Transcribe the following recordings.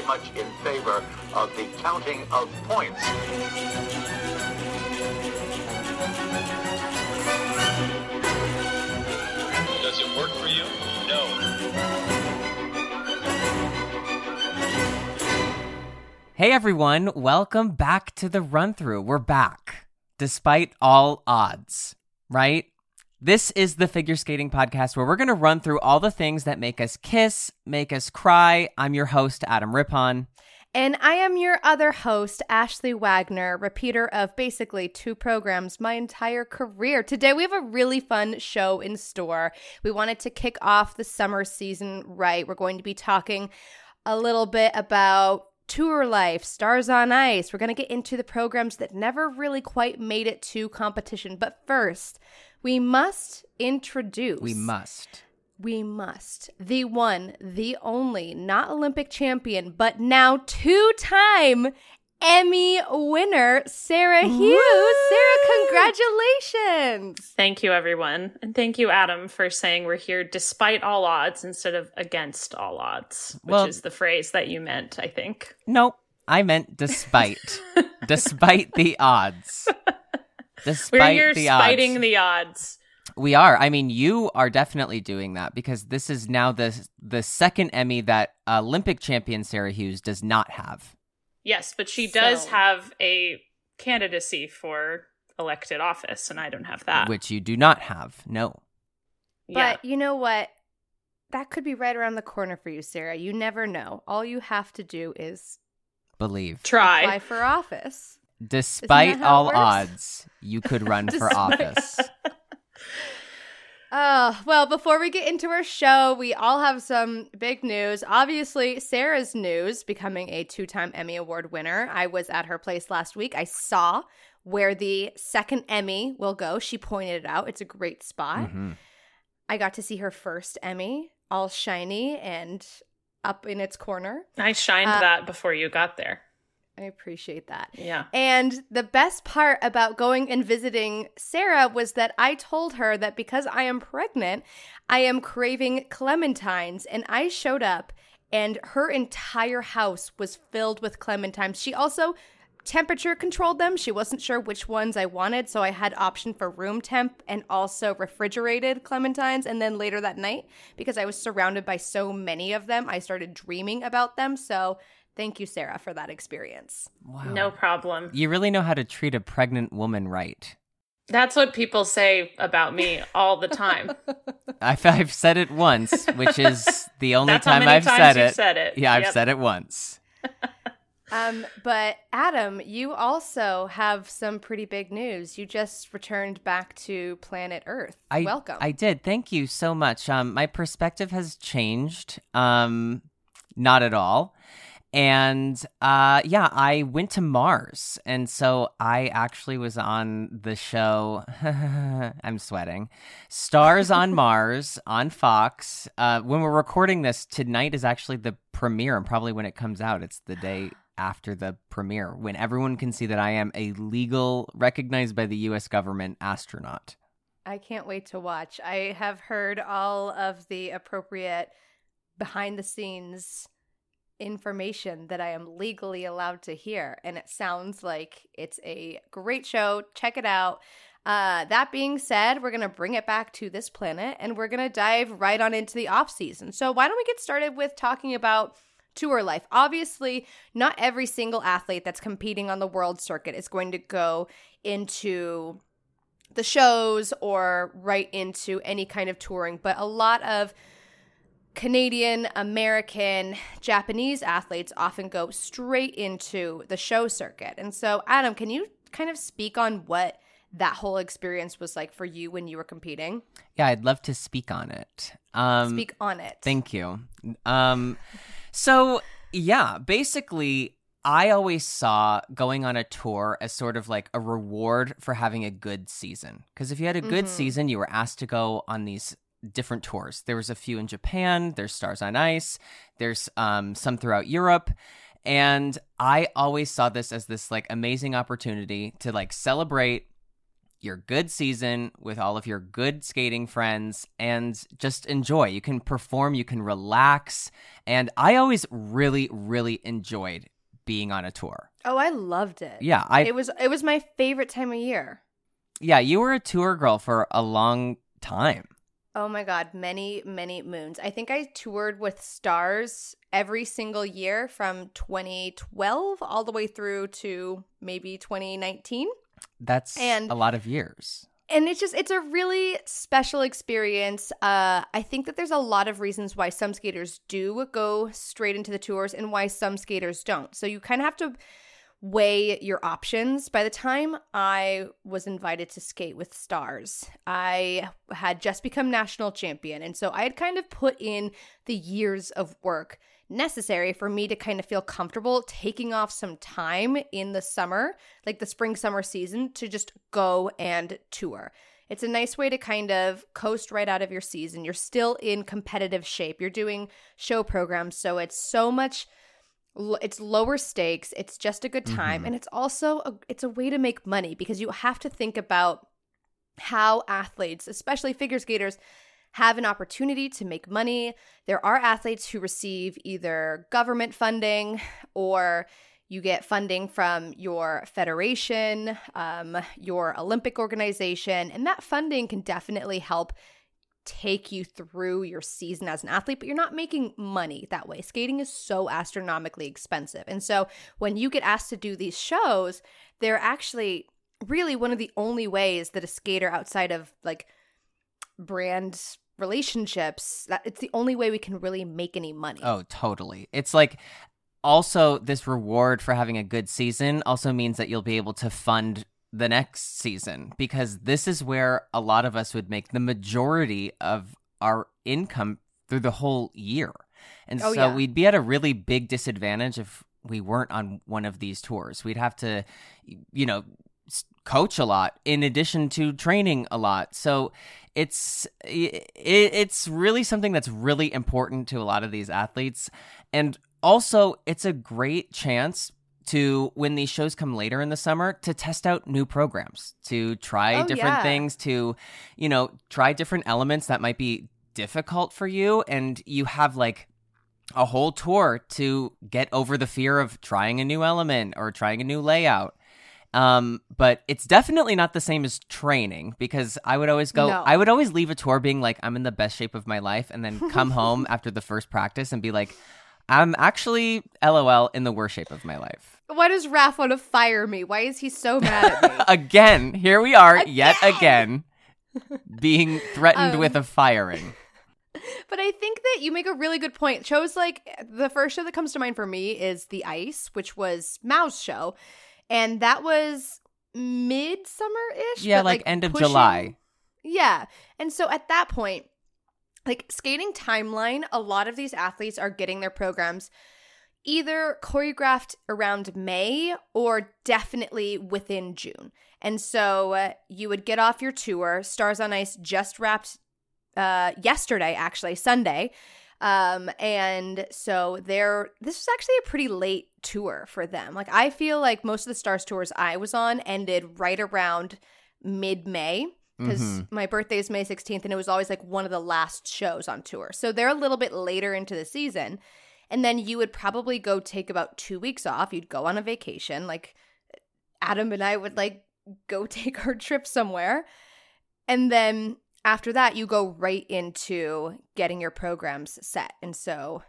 very much in favor of the counting of points. Does it work for you? No. Hey everyone, welcome back to the run through. We're back, despite all odds, right? This is the figure skating podcast where we're going to run through all the things that make us kiss, make us cry. I'm your host, Adam Rippon. And I am your other host, Ashley Wagner, repeater of basically two programs my entire career. Today, we have a really fun show in store. We wanted to kick off the summer season right. We're going to be talking a little bit about tour life, stars on ice. We're going to get into the programs that never really quite made it to competition. But first, we must introduce. We must we must. The one, the only, not Olympic champion, but now two time Emmy winner, Sarah Hughes. Woo! Sarah, congratulations. Thank you, everyone. And thank you, Adam, for saying we're here despite all odds instead of against all odds, which well, is the phrase that you meant, I think. Nope. I meant despite. despite the odds. Despite we're here the spiting odds. the odds. We are. I mean, you are definitely doing that because this is now the the second Emmy that Olympic champion Sarah Hughes does not have. Yes, but she does so. have a candidacy for elected office, and I don't have that. Which you do not have. No. But you know what? That could be right around the corner for you, Sarah. You never know. All you have to do is believe. Try. Apply for office. Despite all odds, you could run for office. Uh, well, before we get into our show, we all have some big news. Obviously, Sarah's news becoming a two time Emmy Award winner. I was at her place last week. I saw where the second Emmy will go. She pointed it out. It's a great spot. Mm-hmm. I got to see her first Emmy, all shiny and up in its corner. I shined uh, that before you got there. I appreciate that. Yeah. And the best part about going and visiting Sarah was that I told her that because I am pregnant, I am craving clementines. And I showed up, and her entire house was filled with clementines. She also temperature controlled them. She wasn't sure which ones I wanted, so I had option for room temp and also refrigerated clementines. And then later that night, because I was surrounded by so many of them, I started dreaming about them. So Thank you, Sarah, for that experience. Wow. No problem. You really know how to treat a pregnant woman right. That's what people say about me all the time. I've, I've said it once, which is the only time I've said it. said it. Yeah, I've yep. said it once. um, but Adam, you also have some pretty big news. You just returned back to planet Earth. I, Welcome. I did. Thank you so much. Um, my perspective has changed. Um, not at all. And uh, yeah, I went to Mars. And so I actually was on the show. I'm sweating. Stars on Mars on Fox. Uh, when we're recording this, tonight is actually the premiere. And probably when it comes out, it's the day after the premiere when everyone can see that I am a legal, recognized by the US government astronaut. I can't wait to watch. I have heard all of the appropriate behind the scenes information that I am legally allowed to hear. And it sounds like it's a great show. Check it out. Uh, that being said, we're going to bring it back to this planet and we're going to dive right on into the off season. So, why don't we get started with talking about tour life? Obviously, not every single athlete that's competing on the world circuit is going to go into the shows or right into any kind of touring, but a lot of Canadian, American, Japanese athletes often go straight into the show circuit. And so, Adam, can you kind of speak on what that whole experience was like for you when you were competing? Yeah, I'd love to speak on it. Um, speak on it. Thank you. Um, so, yeah, basically, I always saw going on a tour as sort of like a reward for having a good season. Because if you had a good mm-hmm. season, you were asked to go on these different tours. There was a few in Japan, there's Stars on Ice, there's um, some throughout Europe. And I always saw this as this like amazing opportunity to like celebrate your good season with all of your good skating friends and just enjoy. You can perform, you can relax. And I always really, really enjoyed being on a tour. Oh, I loved it. Yeah, I It was it was my favorite time of year. yeah, you were a tour girl for a long time. Oh my god, many many moons. I think I toured with Stars every single year from 2012 all the way through to maybe 2019. That's And- a lot of years. and it's just it's a really special experience uh i think that there's a lot of reasons why some skaters do go straight into the tours and why some skaters don't so you kind of have to weigh your options by the time i was invited to skate with stars i had just become national champion and so i had kind of put in the years of work necessary for me to kind of feel comfortable taking off some time in the summer, like the spring summer season, to just go and tour. It's a nice way to kind of coast right out of your season. You're still in competitive shape. You're doing show programs, so it's so much it's lower stakes. It's just a good time Mhm. and it's also a, it's a way to make money because you have to think about how athletes, especially figure skaters, have an opportunity to make money. There are athletes who receive either government funding or you get funding from your federation, um, your Olympic organization, and that funding can definitely help take you through your season as an athlete, but you're not making money that way. Skating is so astronomically expensive. And so when you get asked to do these shows, they're actually really one of the only ways that a skater outside of like brand relationships that it's the only way we can really make any money. Oh, totally. It's like also this reward for having a good season also means that you'll be able to fund the next season because this is where a lot of us would make the majority of our income through the whole year. And Oh, so yeah. we'd be at a really big disadvantage if we weren't on one of these tours. We'd have to you know coach a lot in addition to training a lot. So it's it, it's really something that's really important to a lot of these athletes and also it's a great chance to when these shows come later in the summer to test out new programs to try Oh, different yeah. things to you know try different elements that might be difficult for you and you have like a whole tour to get over the fear of trying a new element or trying a new layout um, but it's definitely not the same as training because I would always go, No. I would always leave a tour being like, I'm in the best shape of my life, and then come home after the first practice and be like, I'm actually LOL in the worst shape of my life. Why does Raph want to fire me? Why is he so mad at me? again, here we are, yet Again! again, being threatened Um, with a firing. But I think that you make a really good point. Shows like the first show that comes to mind for me is The Ice, which was Mao's show. And that was midsummer ish. Yeah, like, end of July. Yeah. And so at that point, like skating timeline, a lot of these athletes are getting their programs either choreographed around May or definitely within June. And so uh, you would get off your tour. Stars on Ice just wrapped uh, yesterday, actually, Sunday. Um, and so they're this was actually a pretty late tour for them. Like I feel like most of the Stars tours I was on ended right around mid May because Mhm. my birthday is May 16th and it was always like one of the last shows on tour. So they're a little bit later into the season. And then you would probably go take about two weeks off. You'd go on a vacation. Like Adam and I would like go take our trip somewhere. And then after that, you go right into getting your programs set. And so,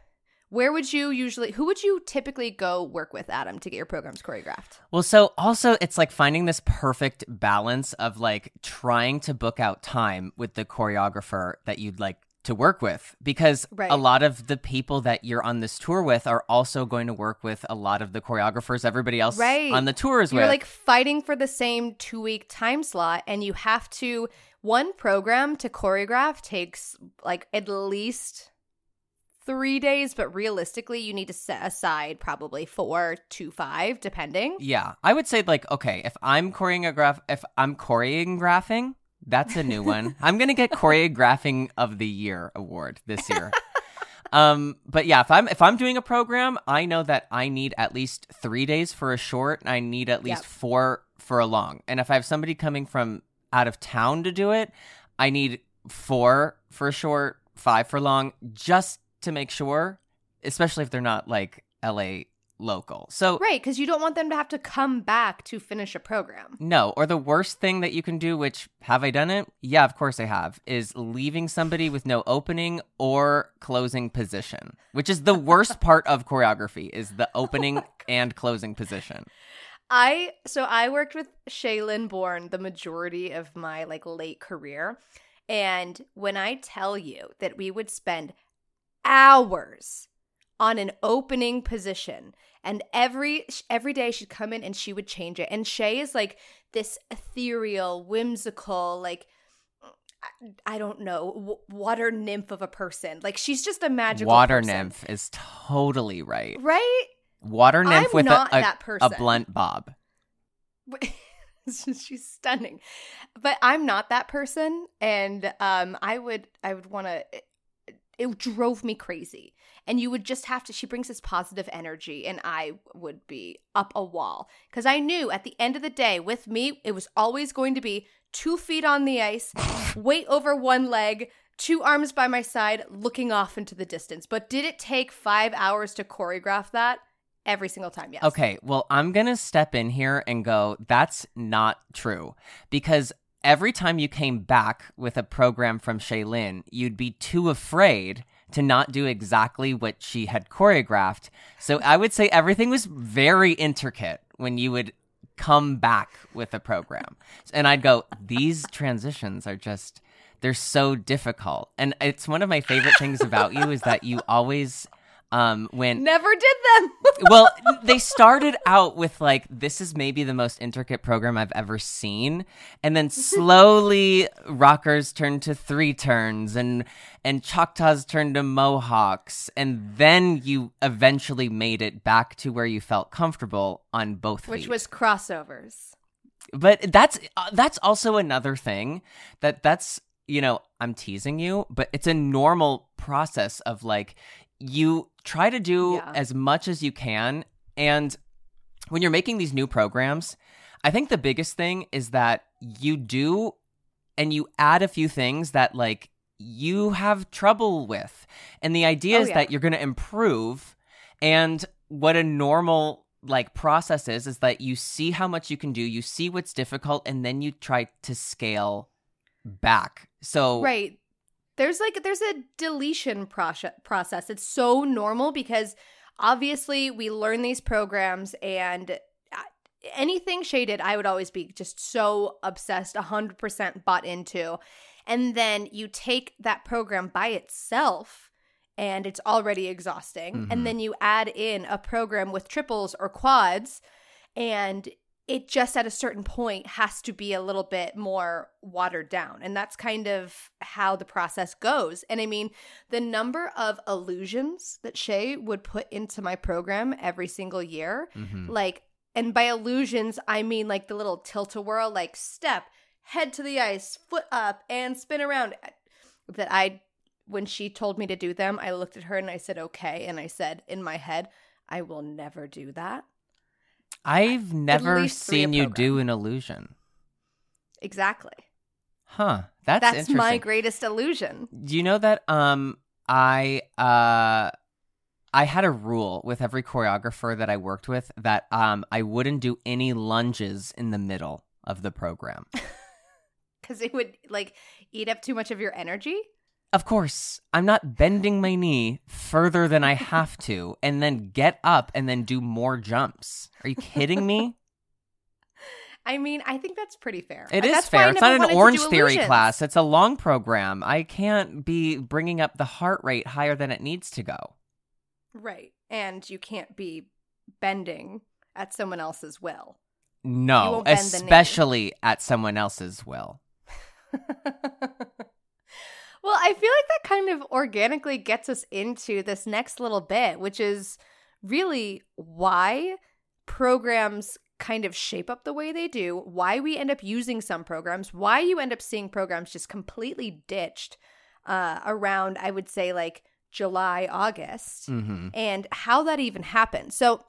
where would you usually, who would you typically go work with, Adam, to get your programs choreographed? Well, so also it's like finding this perfect balance of like trying to book out time with the choreographer that you'd like to work with because Right. a lot of the people that you're on this tour with are also going to work with a lot of the choreographers everybody else Right. on the tour is You're with. like fighting for the same two week time slot, and you have to, one program to choreograph takes like at least three days, but realistically, you need to set aside probably four to five, depending. Yeah, I would say like okay, if I'm choreograph, if I'm choreographing, that's a new one. I'm gonna get choreographing of the year award this year. um, but yeah, if I'm if I'm doing a program, I know that I need at least three days for a short, and I need at least Yep. four for a long. And if I have somebody coming from out of town to do it, I need four for a short, five for long, just to make sure, especially if they're not like LA local. So Right, because you don't want them to have to come back to finish a program. no, or the worst thing that you can do, which have I done it? Yeah, of course I have, is leaving somebody with no opening or closing position, which is the worst part of choreography is the oh opening and closing position. I so I worked with Shae-Lynn Bourne the majority of my like late career. And when I tell you that we would spend hours on an opening position and every every day she'd come in and she would change it. And Shae is like this ethereal, whimsical, like I- don't know, water nymph of a person. Like she's just a magical Water person. nymph is totally right. right? Water nymph I'm with a, that a blunt bob. she's stunning but i'm not that person and um i would i would want to it, drove me crazy. And you would just have to she brings this positive energy and i would be up a wall. Because i knew at the end of the day with me it was always going to be two feet on the ice weight over one leg two arms by my side looking off into the distance. But did it take five hours to choreograph that? Every single time yes. Okay, well, I'm going to step in here and go, that's not true. Because every time you came back with a program from Shae-Lynn, you'd be too afraid to not do exactly what she had choreographed. So I would say everything was very intricate when you would come back with a program. And I'd go, these transitions are just, they're so difficult. And it's one of my favorite things about you is that you always. Um, when never did them. Well, they started out with like this is maybe the most intricate program I've ever seen, and then slowly rockers turned to three turns, and and Choctaws turned to Mohawks, and then you eventually made it back to where you felt comfortable on both which feet. was crossovers. But that's uh, that's also another thing that that's you know I'm teasing you, but it's a normal process of like you try to do Yeah. as much as you can and when you're making these new programs, I think the biggest thing is that you do and you add a few things that like you have trouble with. And the idea Oh, is yeah. that you're going to improve and what a normal like process is is that you see how much you can do, you see what's difficult and then you try to scale back. So Right. There's like there's a deletion process process. It's so normal because obviously we learn these programs and uh, anything shaded I would always be just so obsessed 100% bought into. And then you take that program by itself and it's already exhausting Mhm. and then you add in a program with triples or quads and it just at a certain point has to be a little bit more watered down. And that's kind of how the process goes. And I mean, the number of illusions that Shae would put into my program every single year, Mhm. like, and by illusions, I mean like the little tilt a whirl, like step, head to the ice, foot up, and spin around. That I, when she told me to do them, I looked at her and I said, okay. And I said in my head, I will never do that. I've never least three a seen you do an illusion. Exactly. Huh. That's, That's my greatest illusion. Do you know that um I uh I had a rule with every choreographer that I worked with that um I wouldn't do any lunges in the middle of the program. Because it would like eat up too much of your energy. Of course, I'm not bending my knee further than I have to and then get up and then do more jumps. Are you kidding me? I mean, I think that's pretty fair. It Uh, that's fair. It's not an Orangetheory illusions. class. It's a long program. I can't be bringing up the heart rate higher than it needs to go. Right. And you can't be bending at someone else's will. No, won't bend the knee. especially at someone else's will. well, I feel like that kind of organically gets us into this next little bit, which is really why programs kind of shape up the way they do, why we end up using some programs, why you end up seeing programs just completely ditched uh, around, I would say, like July, August hmm and how that even happened. So,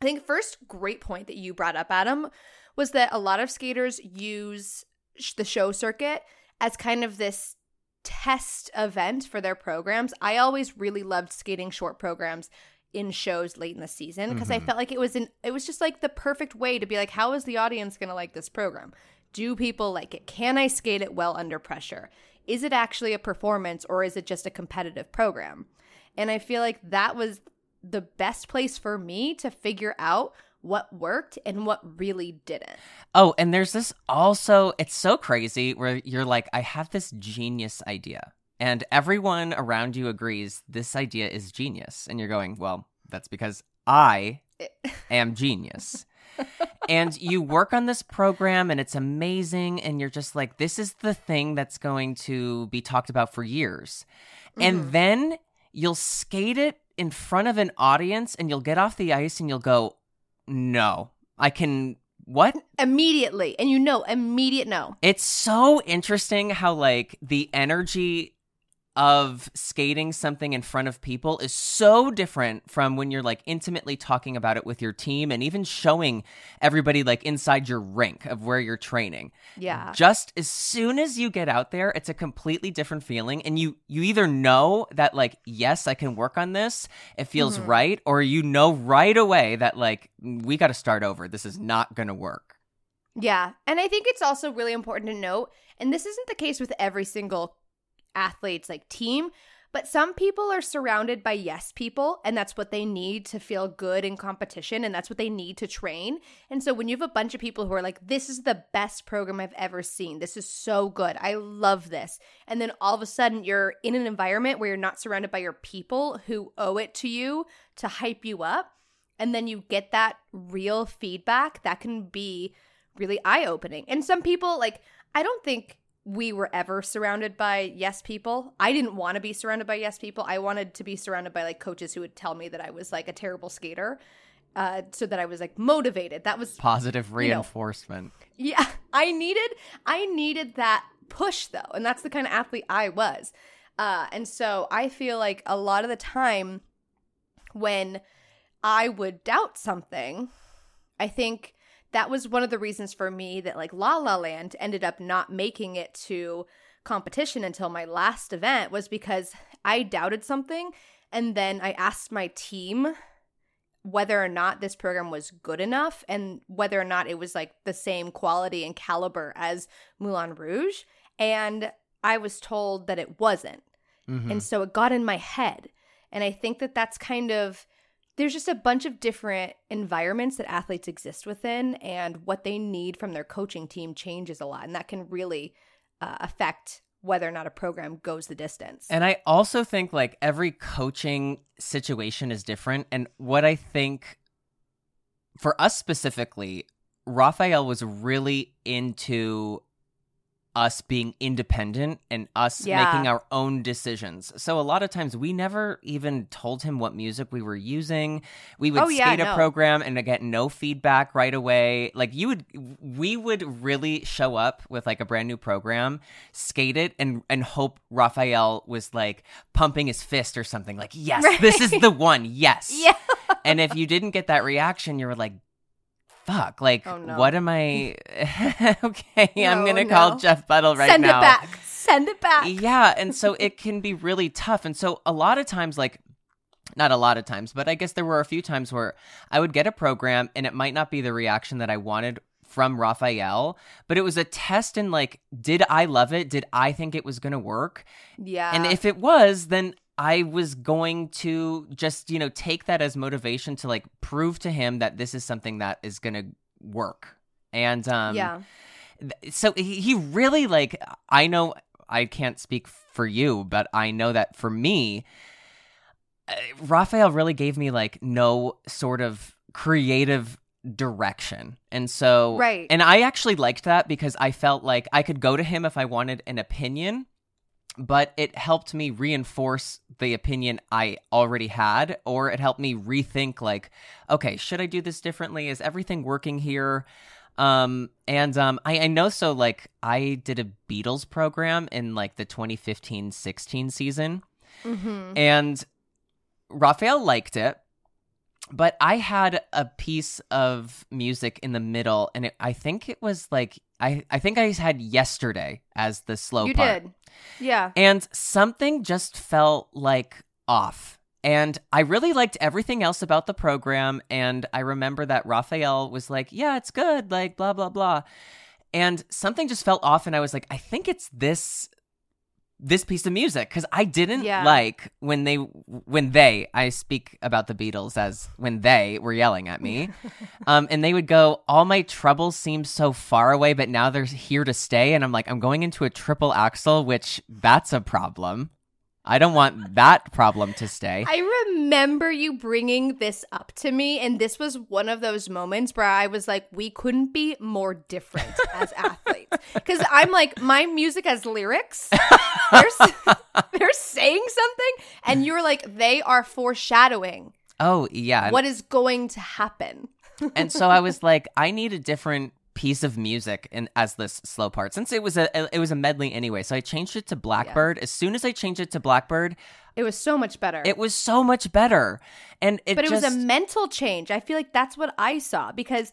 I think first great point that you brought up, Adam, was that a lot of skaters use sh- the show circuit as kind of this test event for their programs. I always really loved skating short programs in shows late in the season because I Mhm. felt like it was an it was just like the perfect way to be like how is the audience going to like this program? Do people like it? Can I skate it well under pressure? Is it actually a performance or is it just a competitive program? And I feel like that was the best place for me to figure out what worked and what really didn't. Oh, and there's this also, it's so crazy where you're like, I have this genius idea. And everyone around you agrees this idea is genius. And you're going, well, that's because I am genius. and you work on this program and it's amazing. And you're just like, this is the thing that's going to be talked about for years. And Mhm. then you'll skate it in front of an audience and you'll get off the ice and you'll go, no, I can, what? immediately and you know immediate no. It's so interesting how like the energy of skating something in front of people is so different from when you're like intimately talking about it with your team and even showing everybody like inside your rink of where you're training. Yeah. Just as soon as you get out there, it's a completely different feeling and you you either know that like yes, I can work on this. It feels Mhm. right or you know right away that like we got to start over. This is not going to work. Yeah. And I think it's also really important to note, and this isn't the case with every single athlete's like team, but some people are surrounded by yes people, and that's what they need to feel good in competition, and that's what they need to train. And so when you have a bunch of people who are like, this is the best program I've ever seen, this is so good, I love this. And then all of a sudden you're in an environment where you're not surrounded by your people who owe it to you to hype you up. And then you get that real feedback that can be really eye opening. And some people, like, I don't think we were ever surrounded by yes people. I didn't want to be surrounded by yes people. I wanted to be surrounded by like coaches who would tell me that I was like a terrible skater. Uh, so that I was like motivated. That was Positive You know. reinforcement. yeah, I needed I needed that push though, and that's the kind of athlete I was. Uh, and so I feel like a lot of the time when I would doubt something, I think that was one of the reasons for me that like La La Land ended up not making it to competition until my last event was because I doubted something and then I asked my team whether or not this program was good enough and whether or not it was like the same quality and caliber as Moulin Rouge. And I was told that it wasn't. Mhm. And so it got in my head. And I think that that's kind of, there's just a bunch of different environments that athletes exist within, and what they need from their coaching team changes a lot. And that can really uh, affect whether or not a program goes the distance. And I also think like every coaching situation is different. And what I think for us specifically, Raphael was really into us being independent and us Yeah. making our own decisions. So a lot of times we never even told him what music we were using. We would Oh, yeah, skate a no. program and get no feedback right away. Like you would we would really show up with like a brand new program, skate it and and hope Raphael was like pumping his fist or something like, "Yes, this is the one. Yes." yeah. and if you didn't get that reaction, you were like, fuck, like, Oh, no. what am I? okay, I'm going to call. Jeff Buttle right Send now. Send it back. Send it back. Yeah. And so it can be really tough. And so a lot of times, like, not a lot of times, but I guess there were a few times where I would get a program and it might not be the reaction that I wanted from Raphael, but it was a test in like, did I love it? Did I think it was going to work? Yeah. and if it was then i was going to just you know take that as motivation to like prove to him that this is something that is going to work and um yeah. th- so he, he really like i know i can't speak for you but i know that for me uh, raphael really gave me like no sort of creative direction and so Right. and i actually liked that because i felt like i could go to him if i wanted an opinion but it helped me reinforce the opinion I already had, or it helped me rethink, like, okay, should I do this differently? Is everything working here? Um, and um, I, I know so, like, I did a Beatles program in like the 2015 16 season, Mm-hmm. and Raphael liked it. but I had a piece of music in the middle, and it, I think it was like I I think I had yesterday as the slow you part. did. Yeah. And something just felt like off. And I really liked everything else about the program. And I remember that Raphael was like, yeah, it's good, like, blah, blah, blah. And something just felt off. And I was like, I think it's this this piece of music because I didn't Yeah. like when they when they I speak about the Beatles as when they were yelling at me, um, and they would go, "All my troubles seem so far away, but now they're here to stay," and I'm like, I'm going into a triple axel, which that's a problem. I don't want that problem to stay. I remember you bringing this up to me, and this was one of those moments where I was like, we couldn't be more different as athletes. Because I'm like, my music has lyrics, they're, they're saying something, and you're like, they are foreshadowing oh yeah, what is going to happen. and so I was like, I need a different piece of music in as this slow part since it was a it was a medley anyway. So I changed it to Blackbird. As soon as I changed it to Blackbird, It was so much better. it was so much better. And it but it just, was a mental change. I feel like that's what I saw because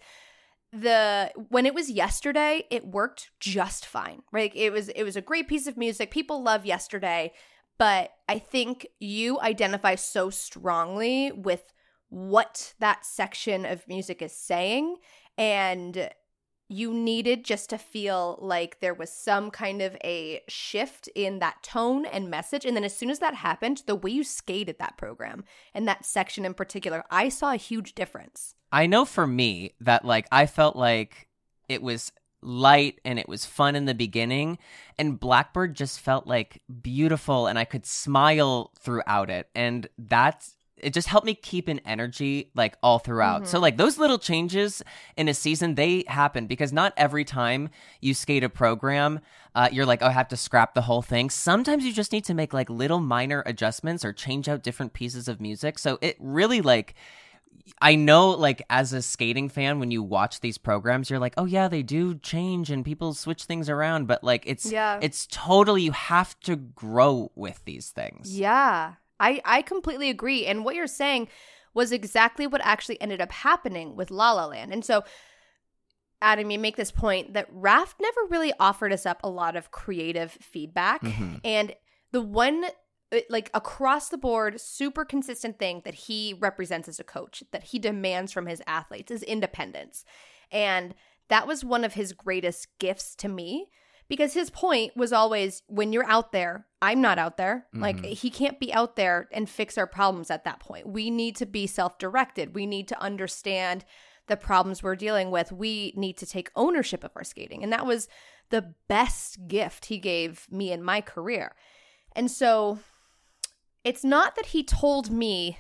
the when it was yesterday, it worked just fine. Right? It was it was a great piece of music. People love yesterday, but I think you identify so strongly with what that section of music is saying and you needed just to feel like there was some kind of a shift in that tone and message. And then as soon as that happened, the way you skated that program and that section in particular, I saw a huge difference. I know for me that like I felt like it was light and it was fun in the beginning and Blackbird just felt like beautiful and I could smile throughout it and that's it just helped me keep an energy like all throughout. So like those little changes in a season they happen because not every time you skate a program uh, you're like oh I have to scrap the whole thing. Sometimes you just need to make like little minor adjustments or change out different pieces of music. So it really like I know, like, as a skating fan, when you watch these programs, you're like, oh, yeah, they do change and people switch things around. But, like, it's, Yeah. it's totally, you have to grow with these things. Yeah, I, I completely agree. And what you're saying was exactly what actually ended up happening with La La Land. And so, Adam, you make this point that Raph never really offered us up a lot of creative feedback. Mhm. And the one, uh, like across the board, super consistent thing that he represents as a coach, that he demands from his athletes is independence. And that was one of his greatest gifts to me because his point was always when you're out there, I'm not out there. Like Mhm. he can't be out there and fix our problems at that point. We need to be self directed. We need to understand the problems we're dealing with. We need to take ownership of our skating. And that was the best gift he gave me in my career. And so it's not that he told me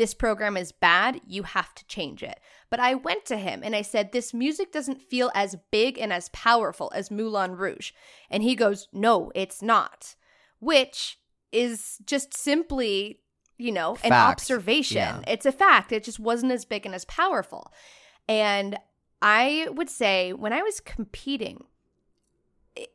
this program is bad, you have to change it. But I went to him and I said, This music doesn't feel as big and as powerful as Moulin Rouge. And he goes, No, it's not. Which is just simply, you know, an observation. Yeah. It's a fact. It just wasn't as big and as powerful. And I would say when I was competing,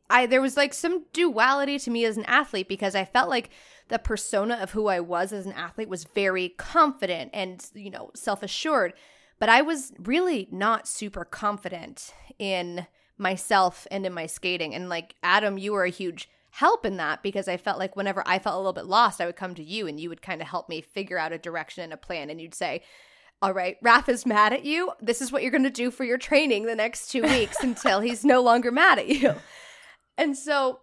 I there was like some duality to me as an athlete because I felt like the persona of who I was as an athlete was very confident and you know self-assured but I was really not super confident in myself and in my skating and like Adam you were a huge help in that because I felt like whenever I felt a little bit lost I would come to you and you would kind of help me figure out a direction and a plan and you'd say all right, Raph is mad at you. This is what you're going to do for your training the next two weeks until he's no longer mad at you. And so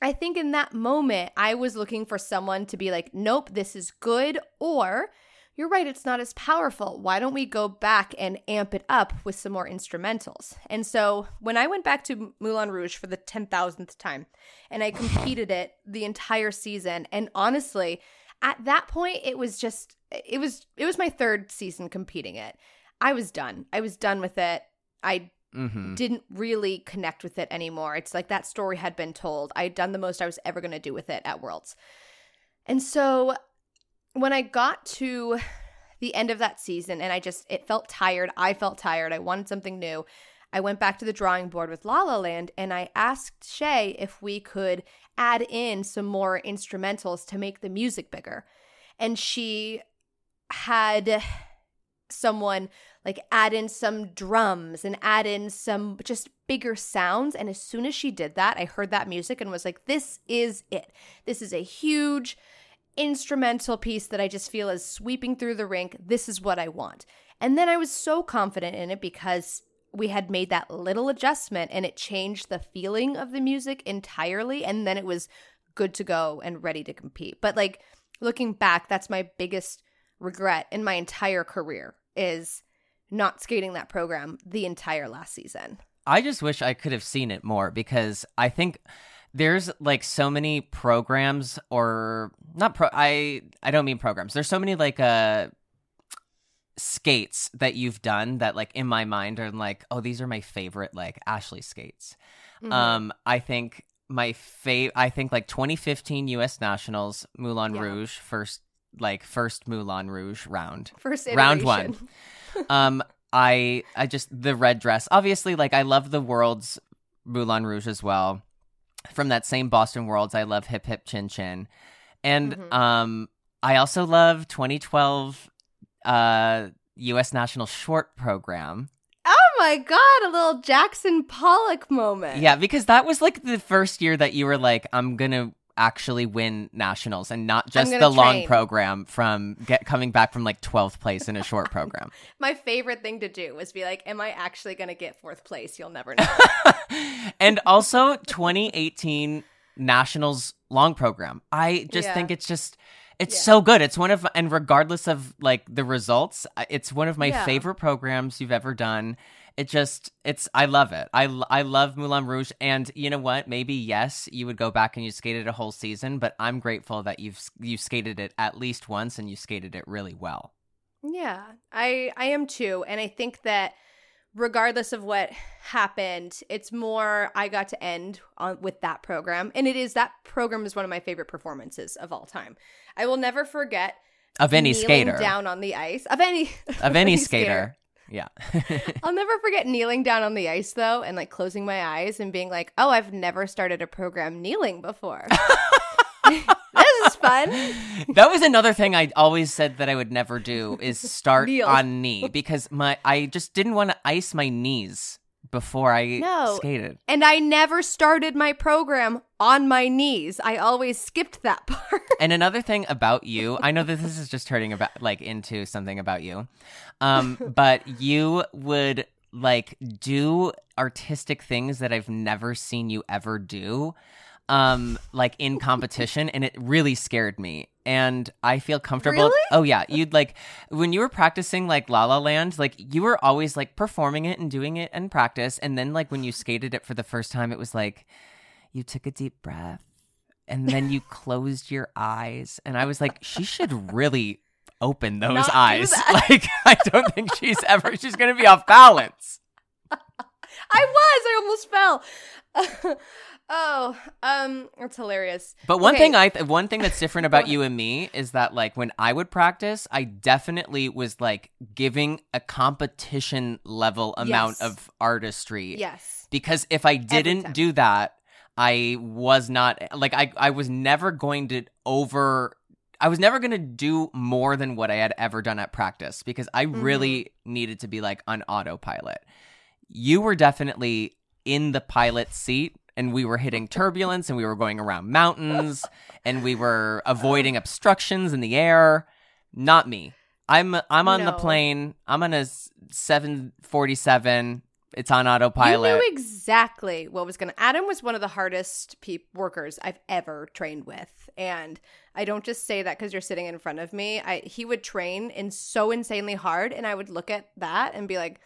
I think in that moment, I was looking for someone to be like, nope, this is good. Or you're right, it's not as powerful. Why don't we go back and amp it up with some more instrumentals? And so when I went back to Moulin Rouge for the 10,000th time and I competed it the entire season, and honestly, at that point, it was just, it was, it was my third season competing it. I was done. I was done with it. I Mm-hmm. didn't really connect with it anymore. It's like that story had been told. I had done the most I was ever going to do with it at Worlds. And so when I got to the end of that season and I just, it felt tired. I felt tired. I wanted something new. I went back to the drawing board with La La Land and I asked Shae if we could add in some more instrumentals to make the music bigger. And she had someone like add in some drums and add in some just bigger sounds. And as soon as she did that, I heard that music and was like, this is it. This is a huge instrumental piece that I just feel is sweeping through the rink. This is what I want. And then I was so confident in it because we had made that little adjustment and it changed the feeling of the music entirely. And then it was good to go and ready to compete. But like looking back, that's my biggest regret in my entire career is not skating that program the entire last season. I just wish I could have seen it more because I think there's like so many programs or not pro I I don't mean programs. There's so many like uh skates that you've done that like in my mind are like oh these are my favorite like Ashley skates. Mm-hmm. Um I think my favorite I think like 2015 US Nationals Moulin yeah. Rouge first like first Moulin Rouge round. First iteration. round 1. um I I just the red dress. Obviously like I love the world's Moulin Rouge as well. From that same Boston Worlds, I love Hip Hip Chin Chin. And mm-hmm. um I also love 2012 uh US National Short Program. Oh my god, a little Jackson Pollock moment. Yeah, because that was like the first year that you were like I'm going to actually win nationals and not just the train. long program from get coming back from like 12th place in a short program. My favorite thing to do was be like, am I actually going to get fourth place? You'll never know. and also 2018 nationals long program. I just yeah. think it's just it's yeah. so good. It's one of and regardless of like the results, it's one of my yeah. favorite programs you've ever done it just it's i love it. I i love moulin rouge and you know what? Maybe yes you would go back and you skated a whole season but i'm grateful that you've you skated it at least once and you skated it really well. Yeah i i am too and i think that regardless of what happened it's more i got to end on with that program and it is that program is one of my favorite performances of all time. I will never forget of any skater. down on the ice of any of any skater yeah. I'll never forget kneeling down on the ice though and like closing my eyes and being like, "Oh, I've never started a program kneeling before." this is fun. That was another thing I always said that I would never do is start Kneel. on knee because my I just didn't want to ice my knees before I no. skated. And I never started my program on my knees. I always skipped that part. and another thing about you, I know that this is just turning about like into something about you. Um, but you would like do artistic things that I've never seen you ever do um like in competition and it really scared me and I feel comfortable. Really? Oh yeah, you'd like when you were practicing like La La Land, like you were always like performing it and doing it in practice, and then like when you skated it for the first time, it was like you took a deep breath and then you closed your eyes, and I was like, she should really open those Not eyes. Like I don't think she's ever she's gonna be off balance. I was. I almost fell. Oh, um, it's hilarious. But one okay. thing I th- one thing that's different about you and me is that like when I would practice, I definitely was like giving a competition level amount yes. of artistry. Yes. Because if I didn't do that, I was not like I I was never going to over I was never going to do more than what I had ever done at practice because I mm-hmm. really needed to be like on autopilot. You were definitely in the pilot seat and we were hitting turbulence and we were going around mountains and we were avoiding obstructions in the air. Not me. I'm I'm on no. the plane. I'm on a 747. It's on autopilot. You knew exactly what was going to. Adam was one of the hardest pe- workers I've ever trained with, and I don't just say that because you're sitting in front of me. I he would train in so insanely hard, and I would look at that and be like,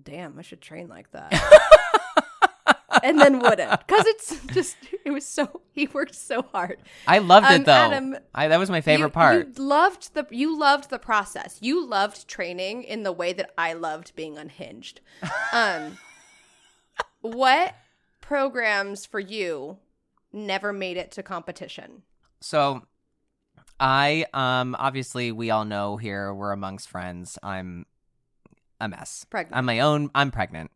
"Damn, I should train like that." and then wouldn't because it's just it was so he worked so hard. I loved um, it though. Adam, I, that was my favorite you, part. You loved the you loved the process. You loved training in the way that I loved being unhinged. Um, what programs for you never made it to competition? So I um obviously we all know here we're amongst friends. I'm a mess. Pregnant. I'm my own I'm pregnant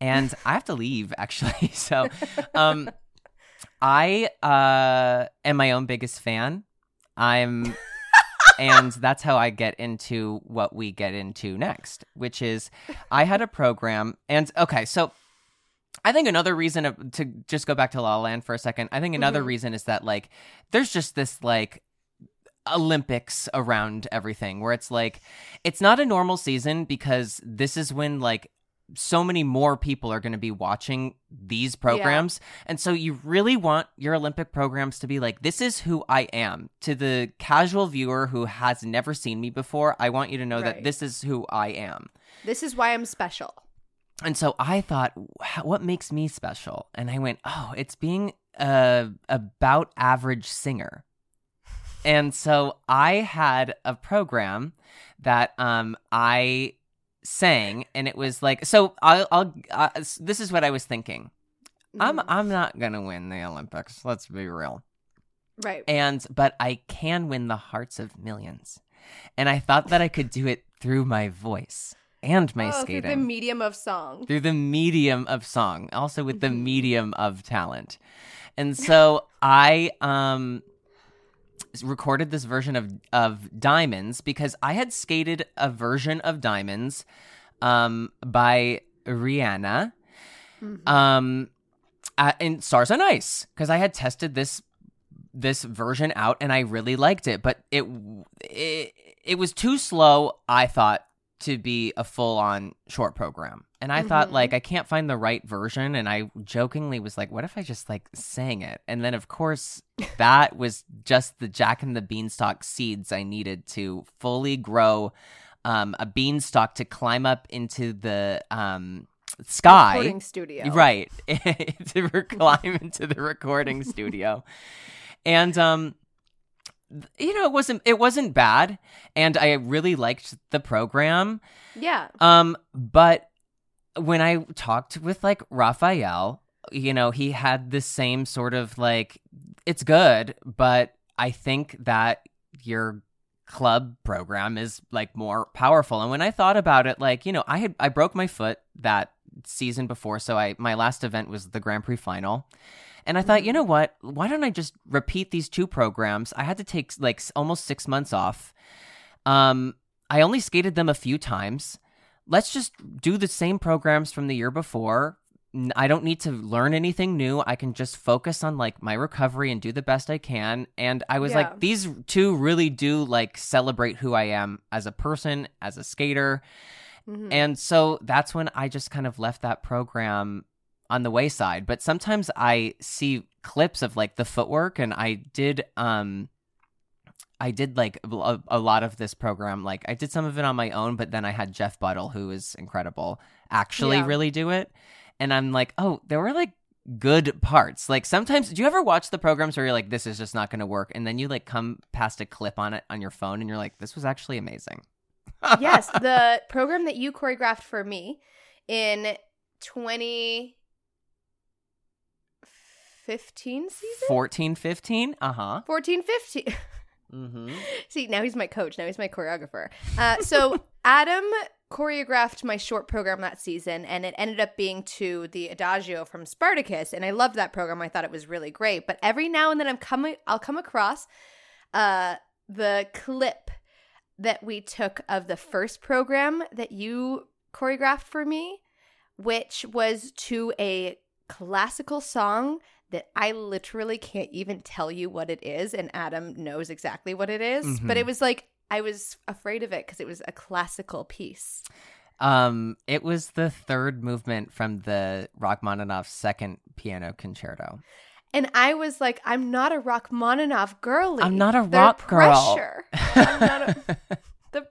and I have to leave actually. So, um, I uh, am my own biggest fan. I'm, and that's how I get into what we get into next, which is I had a program. And okay, so I think another reason of, to just go back to La La Land for a second, I think another Mhm. reason is that like there's just this like Olympics around everything where it's like it's not a normal season because this is when like so many more people are going to be watching these programs and so you really want your olympic programs to be like this is who i am to the casual viewer who has never seen me before i want you to know that this is who i am This is why I'm special. and so I thought, what makes me special? And I went, oh, it's being a about average singer. And so I had a program that um I sang, and it was like, so I'll, I'll uh, this is what I was thinking. I'm Mhm. I'm not gonna win the Olympics. Let's be real. right. And but I can win the hearts of millions, and I thought that I could do it through my voice and my oh, through skating the medium of song. through the medium of song, also with the Mhm. medium of talent. And so I um recorded this version of of Diamonds because I had skated a version of Diamonds um by Rihanna Mhm. um uh, in Stars on Ice because I had tested this this version out and I really liked it, but it it it was too slow. I thought to be a full on short program, and I thought Mhm. like I can't find the right version, and I jokingly was like, "What if I just like sang it?" And then of course that was just the Jack and the Beanstalk seeds I needed to fully grow um, a beanstalk to climb up into the um, sky. Recording studio. Right. to climb into the recording studio. And um you know, it wasn't it wasn't bad and I really liked the program. Yeah. Um but when I talked with like Raphael, you know, he had the same sort of like it's good, but I think that your club program is like more powerful. And when I thought about it, like, you know, I had I broke my foot that season before, so I my last event was the Grand Prix final. And I thought, you know what? Why don't I just repeat these two programs? I had to take like almost 6 months off. Um I only skated them a few times. Let's just do the same programs from the year before. I don't need to learn anything new. I can just focus on like my recovery and do the best I can. And I was Yeah. like, these two really do like celebrate who I am as a person, as a skater. Mhm. And so that's when I just kind of left that program on the wayside. But sometimes I see clips of like the footwork and I did um I did like a, a lot of this program. Like I did some of it on my own, but then I had Jeff Buttle, who is incredible, actually Yeah. really do it. And I'm like, oh, there were like good parts. Like sometimes, do you ever watch the programs where you're like, this is just not going to work, and then you like come past a clip on it on your phone, and you're like, this was actually amazing. yes, the program that you choreographed for me in 2015 season? 14, 15? Uh huh. 14, 15. Mm-hmm. See, now he's my coach. Now he's my choreographer. Uh, so Adam choreographed my short program that season, and it ended up being to the Adagio from Spartacus. And I loved that program. I thought it was really great. But every now and then, I'm coming. I'll come across uh, the clip that we took of the first program that you choreographed for me, which was to a classical song that I literally can't even tell you what it is, and Adam knows exactly what it is. But Mhm. it was like I was afraid of it because it was a classical piece. Um, it was the third movement from the Rachmaninoff's second piano concerto. And I was like, I'm not a Rachmaninoff girly. I'm not a They're rock girl. pressure. I'm not a, the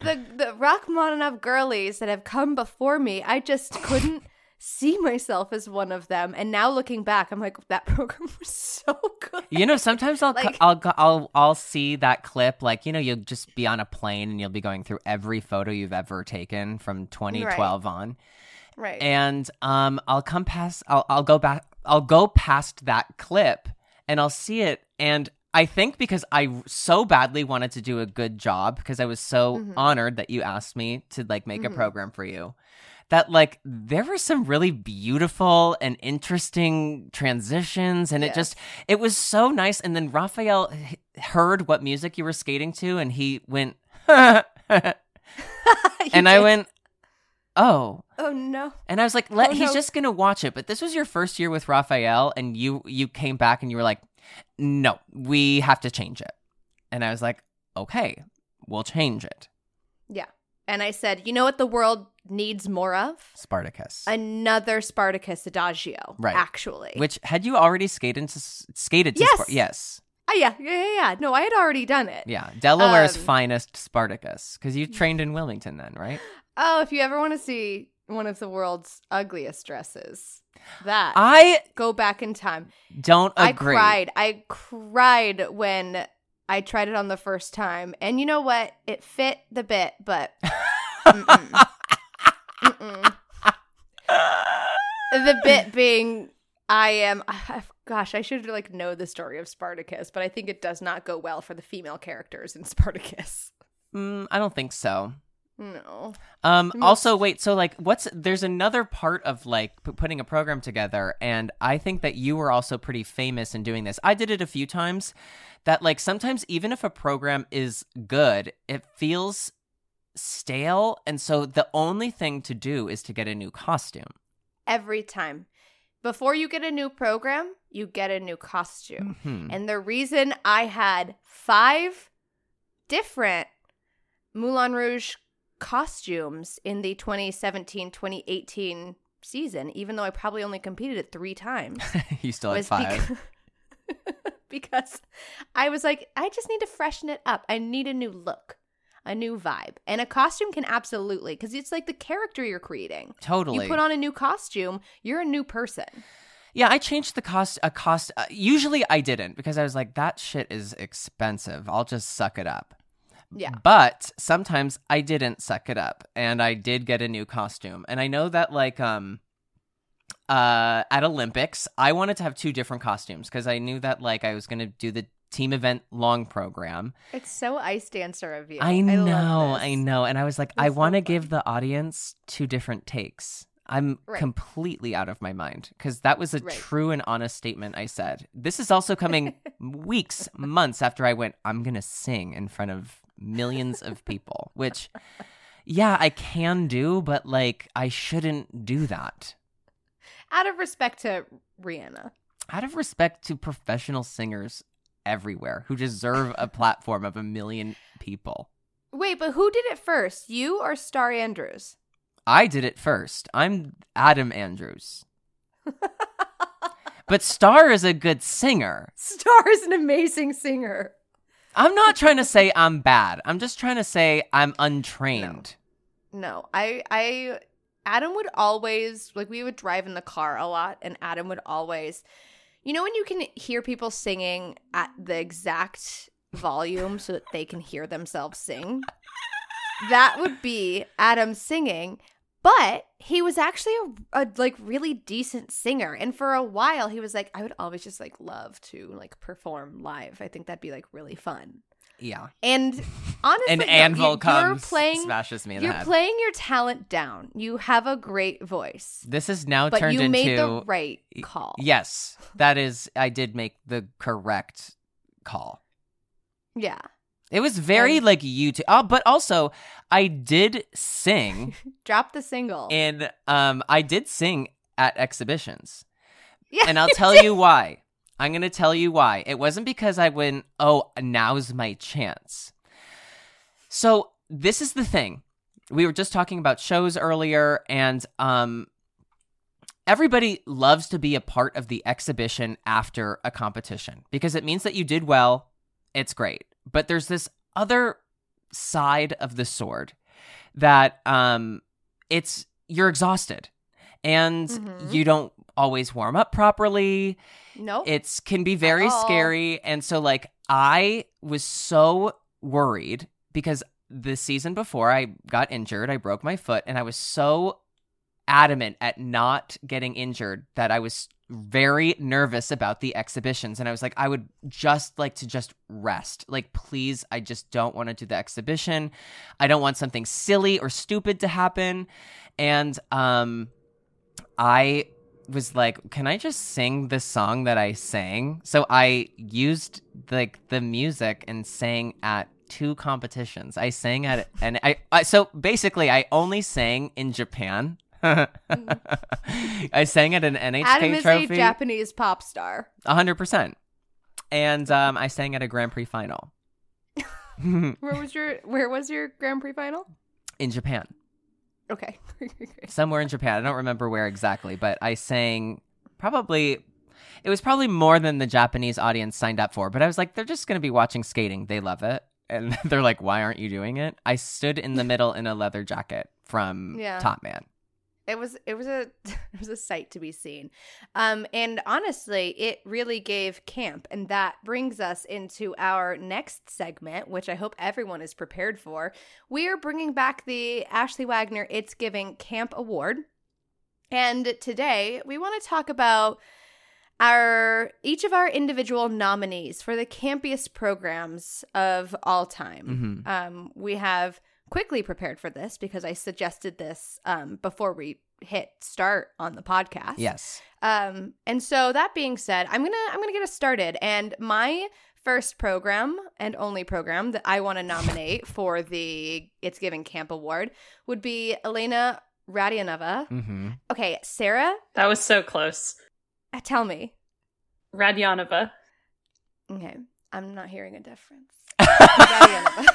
the the Rachmaninoff girlies that have come before me. I just couldn't see myself as one of them. And now looking back, I'm like, that program was so good. You know, sometimes I'll Like- I'll I'll I'll see that clip. Like you know, you'll just be on a plane and you'll be going through every photo you've ever taken from 2012 on, Right. and um, I'll come past. I'll I'll go back. I'll go past that clip and I'll see it, and I think because I so badly wanted to do a good job because I was so Mhm. honored that you asked me to like make a Mhm. program for you. That like there were some really beautiful and interesting transitions and it just it was so nice and then Raphael h- heard what music you were skating to and he went and You I went oh Oh no. and I was like, let Oh, he's no. just gonna watch it. But this was your first year with Raphael, and you you came back and you were like, no, we have to change it. And I was like, okay, we'll change it. Yeah. And I said, you know what the world needs more of? Spartacus, Another Spartacus Adagio. Right. Actually. which had you already skated into skated to Yes. Spar- yes, Oh, yeah, yeah, yeah, yeah. No, I had already done it. yeah, Delaware's Um, finest Spartacus, because you trained in Wilmington then, right? Oh, if you ever want to see one of the world's ugliest dresses, that I go back in time. don't agree. I cried. I cried when I tried it on the first time. And you know what? It fit the bit, but. the bit being I am gosh, I should like know the story of Spartacus, but I think it does not go well for the female characters in Spartacus. Mm, I don't think so. No. Um. Also, wait. So, like, what's there's another part of like p- putting a program together, and I think that you were also pretty famous in doing this. I did it a few times. That like sometimes even if a program is good, it feels stale, and so the only thing to do is to get a new costume. Every time. Before you get a new program, you get a new costume. Mhm. And the reason I had five different Moulin Rouge costumes in the 2017 2018 season, even though I probably only competed it three times, you still had five. because, because I was like, I just need to freshen it up. I need a new look, a new vibe. And a costume can absolutely, because it's like the character you're creating. totally. You put on a new costume, you're a new person. Yeah, I changed the cost. A cost. Uh, usually, I didn't because I was like, that shit is expensive. I'll just suck it up. Yeah. But sometimes I didn't suck it up, and I did get a new costume. And I know that, like, um, uh, at Olympics, I wanted to have two different costumes because I knew that, like, I was gonna do the team event long program. It's so ice dancer of you. I know, this. I know. And I was like, I want to give the audience two different takes. I'm Right. completely out of my mind because that was a Right. true and honest statement I said. This is also coming weeks, months after I went, I'm going to sing in front of millions of people, which, yeah, I can do, but like, I shouldn't do that. Out of respect to Rihanna. Out of respect to professional singers everywhere who deserve a platform of a million people. Wait, but who did it first? You or Starr Andrews? I did it first. I'm Adam Andrews. But Starr is a good singer. Star is an amazing singer. I'm not trying to say I'm bad. I'm just trying to say I'm untrained. No, I, I, Adam would always like we would drive in the car a lot, and Adam would always, you know, when you can hear people singing at the exact volume so that they can hear themselves sing. that would be Adam singing, but he was actually a, a like really decent singer, and for a while he was like, I would always just like love to like perform live. I think that'd be like really fun. Yeah. And honestly, An anvil you- you're comes, playing smashes me in you're the head. playing your talent down. You have a great voice, this is now but turned you into made the right call. Yes, that is I did make the correct call. Yeah. It was very And- like YouTube. Oh, but also I did sing Drop the single. And um I did sing at exhibitions. yeah. and I'll tell did. you why. I'm going to tell you why. It wasn't because I went, oh, now's my chance. So, this is the thing. We were just talking about shows earlier, and um, everybody loves to be a part of the exhibition after a competition because it means that you did well. It's great. But there's this other side of the sword that um, it's you're exhausted and Mhm. you don't always warm up properly Nope. it's can be very scary and so like i was so worried because the season before i got injured i broke my foot and i was so adamant at not getting injured that i was very nervous about the exhibitions and I was like I would just like to just rest. Like please I just don't want to do the exhibition. I don't want something silly or stupid to happen. And um I was like, "Can I just sing the song that I sang?" So I used like the music and sang at two competitions. I sang at and I, I so basically I only sang in Japan I sang at an NHK Adam is trophy. a Japanese pop star. hundred percent. And um, I sang at a Grand Prix final Where was your Where was your Grand Prix final? in Japan, Okay. somewhere in Japan. I don't remember where exactly, but I sang probably. It was probably more than the Japanese audience signed up for, but I was like, they're just going to be watching skating. They love it. And they're like, why aren't you doing it? I stood in the middle in a leather jacket from Yeah. Top Man. It was it was a it was a sight to be seen. Um and honestly it really gave camp and that brings us into our next segment which i hope everyone is prepared for. We are bringing back the ashley wagner it's giving camp award. And today we want to talk about our each of our individual nominees for the campiest programs of all time. Mhm. um, we have quickly prepared for this because I suggested this um, before we hit start on the podcast. Yes. Um, and so that being said, I'm gonna I'm gonna get us started. And my first program and only program that I want to nominate for the It's Giving Camp Award would be Elena Radionova. hmm Okay, Sarah, That was so close. uh, tell me. Radyanova. Okay, I'm not hearing a difference. Radianova.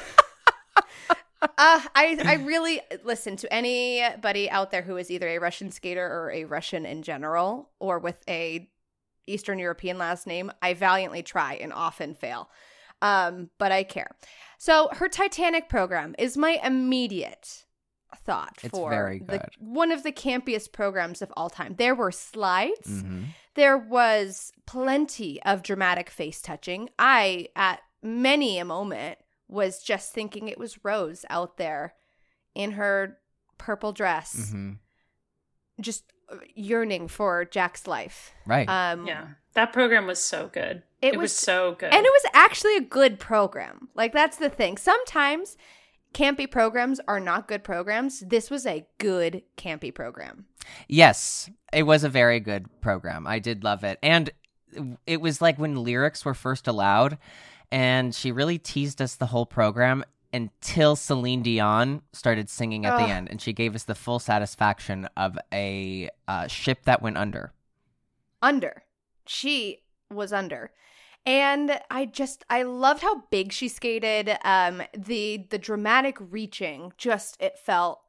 Uh, I I really listen to anybody out there who is either a Russian skater or a Russian in general, or with a Eastern European last name. I valiantly try and often fail, um, but I care. So her Titanic program is my immediate thought It's for very the, one of the campiest programs of all time. There were slides. hmm There was plenty of dramatic face touching. I, at many a moment, was just thinking it was Rose out there in her purple dress, hmm just yearning for Jack's life. Right. Um, Yeah. That program was so good. It It, was, was- so good. And it was actually a good program. Like, that's the thing. Sometimes campy programs are not good programs. This was a good campy program. Yes, it was a very good program. I did love it. And it was like when lyrics were first allowed, and she really teased us the whole program until Celine Dion started singing at the end, and she gave us the full satisfaction of a uh, ship that went under. under. She was under. And I just I loved how big she skated. Um the the dramatic reaching just it felt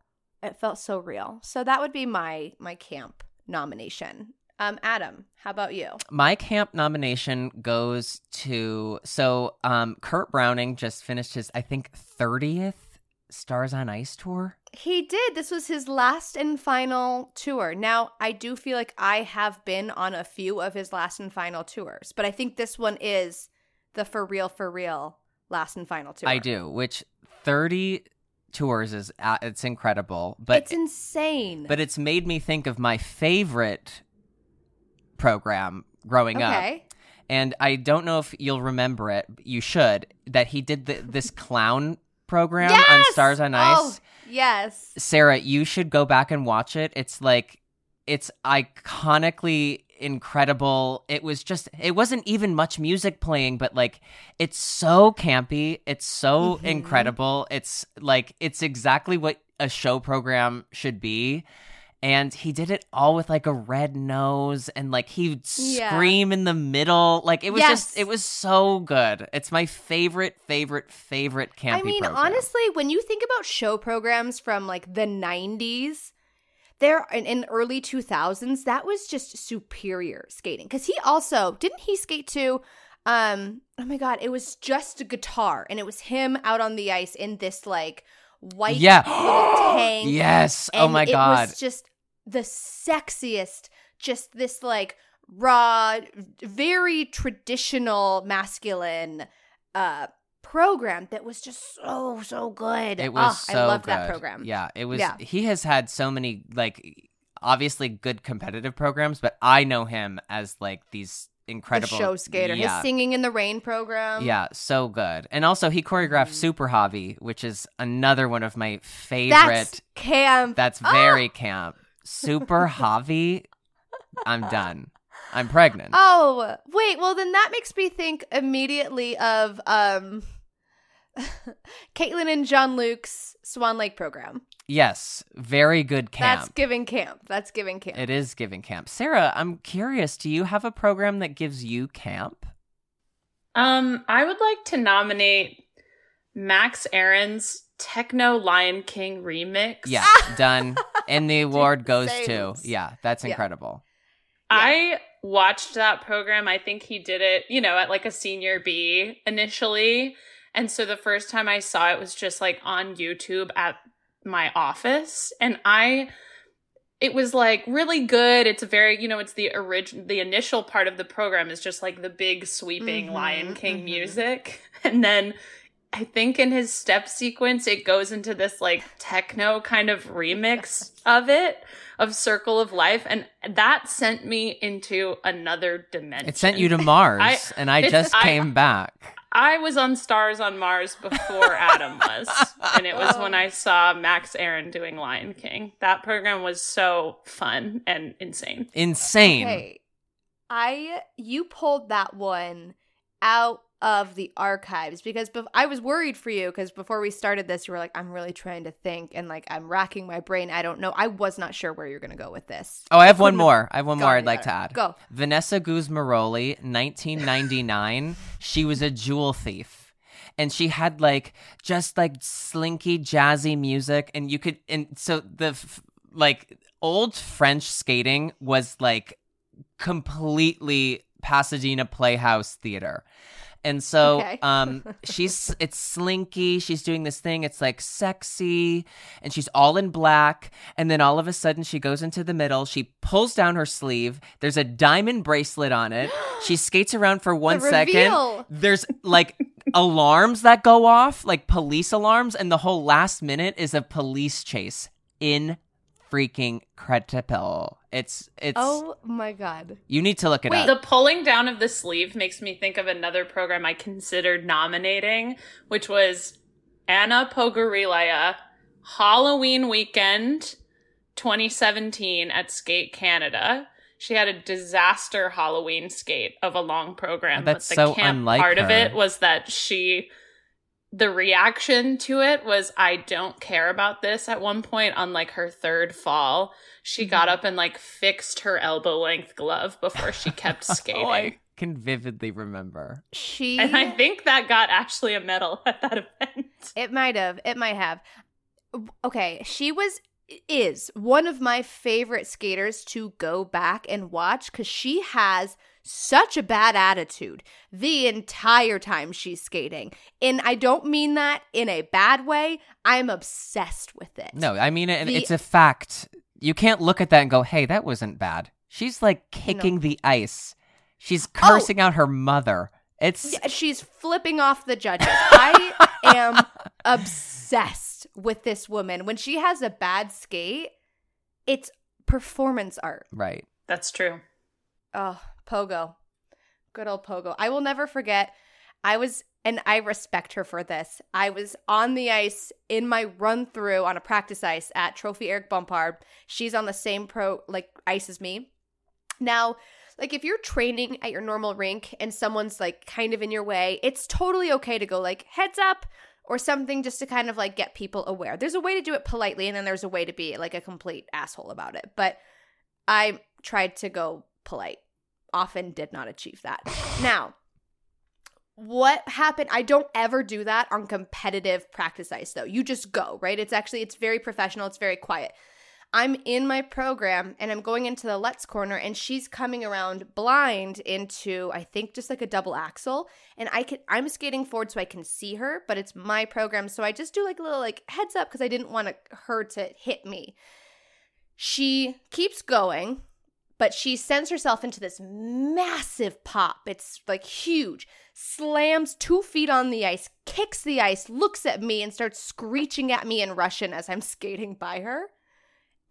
it felt so real. So that would be my my camp nomination. Um Adam, how about you? My camp nomination goes to so um, Kurt Browning just finished his I think thirtieth Stars on Ice tour. He did. This was his last and final tour. Now, I do feel like I have been on a few of his last and final tours, but I think this one is the for real for real last and final tour. I do, which thirty tours is uh, it's incredible, but it's insane. but it's made me think of my favorite program growing up. And I don't know if you'll remember it. You should that he did the, this clown program on Stars on Oh, Ice. yes. Sarah, you should go back and watch it. It's like it's iconically incredible. It was just it wasn't even much music playing, but like it's so campy. It's so Mhm. incredible. It's like it's exactly what a show program should be. And he did it all with like a red nose and like he'd Yeah. scream in the middle. Like it was Yes. just it was so good. It's my favorite, favorite, favorite campy I mean, program. honestly, when you think about show programs from like the 90s, there in, in early 2000s, that was just superior skating. Cuz he also, didn't he skate to um oh my god, it was just a guitar and it was him out on the ice in this like white yeah. tank. yes. oh my it god. was just the sexiest, just this like raw, very traditional masculine uh program that was just so so good. It was Ah, so I loved good. that program. Yeah, it was. Yeah. He has had so many like obviously good competitive programs, but I know him as like these incredible the show skater. Yeah. His singing in the rain program. Yeah, so good. And also he choreographed Mm. Super Hobby, which is another one of my favorite That's camp. that's Oh! very camp. Super Hobby. I'm done. I'm pregnant. Oh, wait. Well, then that makes me think immediately of um Caitlin and Jean-Luc's Swan Lake program. Yes, very good camp. That's giving camp. That's giving camp. It is giving camp. Sarah, I'm curious, do you have a program that gives you camp? Um, I would like to nominate Max Aaron's Techno Lion King remix. Yeah, done. And the award goes to. Yeah, that's Yeah. incredible. I watched that program. I think he did it, you know, at like a senior B initially. And so the first time I saw it was just like on YouTube at my office. And I, it was like really good. It's a very, you know, it's the original, the initial part of the program is just like the big sweeping Mhm, Lion King mhm. music. And then I think in his step sequence, it goes into this like techno kind of remix of it, of Circle of Life. And that sent me into another dimension. It sent you to Mars, I- and I it's- just I- came back. I was on Stars on Mars before Adam was. And it was when I saw Max Aaron doing Lion King. That program was so fun and insane. Insane. Okay. I you pulled that one out of the archives because bef- I was worried for you because before we started this you were like I'm really trying to think and like I'm racking my brain I don't know I was not sure where you're going to go with this. Oh, I have one more. I have one more I'd like to add. Go. Vanessa Gusmeroli, 1999. she was a jewel thief. And she had like just like slinky jazzy music and you could and so the f- like old French skating was like completely Pasadena Playhouse theater. And so Okay. um she's it's slinky, she's doing this thing, it's like sexy, and she's all in black, and then all of a sudden she goes into the middle, she pulls down her sleeve, there's a diamond bracelet on it. She skates around for one the second. reveal. There's like alarms that go off, like police alarms, and the whole last minute is a police chase in freaking credible. It's it's Oh my god. you need to look it Wait, up. The pulling down of the sleeve makes me think of another program I considered nominating, which was Anna Pogorilaya Halloween weekend 2017 at Skate Canada. She had a disaster Halloween skate of a long program. That's but the so camp unlike part of it was that she the reaction to it was I don't care about this at one point on like her third fall. She got Mm-hmm. up and like fixed her elbow length glove before she kept skating. Oh, I can vividly remember. She And I think that got actually a medal at that event. It might have. It might have. Okay, she was is one of my favorite skaters to go back and watch cuz she has such a bad attitude the entire time she's skating. And I don't mean that in a bad way. I'm obsessed with it. No, I mean it, The- it's a fact. You can't look at that and go, "Hey, that wasn't bad." She's like kicking the ice. She's oh! cursing out her mother. It's She's flipping off the judges. I am obsessed with this woman. When she has a bad skate, it's performance art. right. That's true. Oh, Pogo. Good old Pogo. I will never forget. I was, and I respect her for this. I was on the ice in my run through on a practice ice at Trophy Eric Bompard. She's on the same pro, like, ice as me. Now, like, if you're training at your normal rink and someone's, like, kind of in your way, it's totally okay to go, like, heads up or something just to kind of, like, get people aware. There's a way to do it politely, and then there's a way to be, like, a complete asshole about it. But I tried to go polite often did not achieve that. Now, what happened? I don't ever do that on competitive practice ice though. You just go, right? It's actually it's very professional, it's very quiet. I'm in my program and I'm going into the Let's corner and she's coming around blind into I think just like a double axel and I can I'm skating forward so I can see her, but it's my program so I just do like a little like heads up because I didn't want her to hit me. She keeps going but she sends herself into this massive pop. It's like huge. Slams two feet on the ice, kicks the ice, looks at me, and starts screeching at me in Russian as I'm skating by her.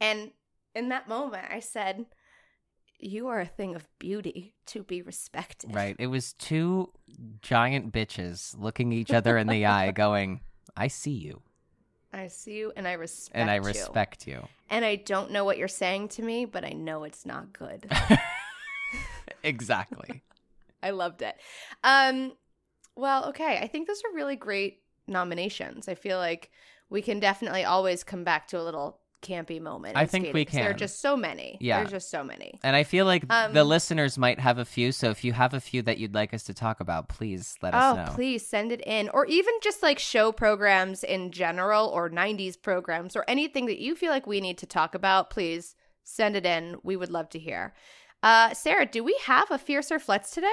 And in that moment, I said, You are a thing of beauty to be respected. Right. It was two giant bitches looking each other in the eye, going, I see you. I see you and I respect you. And I you. respect you. And I don't know what you're saying to me, but I know it's not good. exactly. I loved it. Um, well, okay. I think those are really great nominations. I feel like we can definitely always come back to a little campy moment. I think skating, can. There are just so many. Yeah. There's just so many. And I feel like Um, the listeners might have a few. So if you have a few that you'd like us to talk about, please let us Oh, know. please send it in. Or even just like show programs in general or 90s programs or anything that you feel like we need to talk about, please send it in. We would love to hear. Uh, Sarah, do we have a Fierce or Flutz today?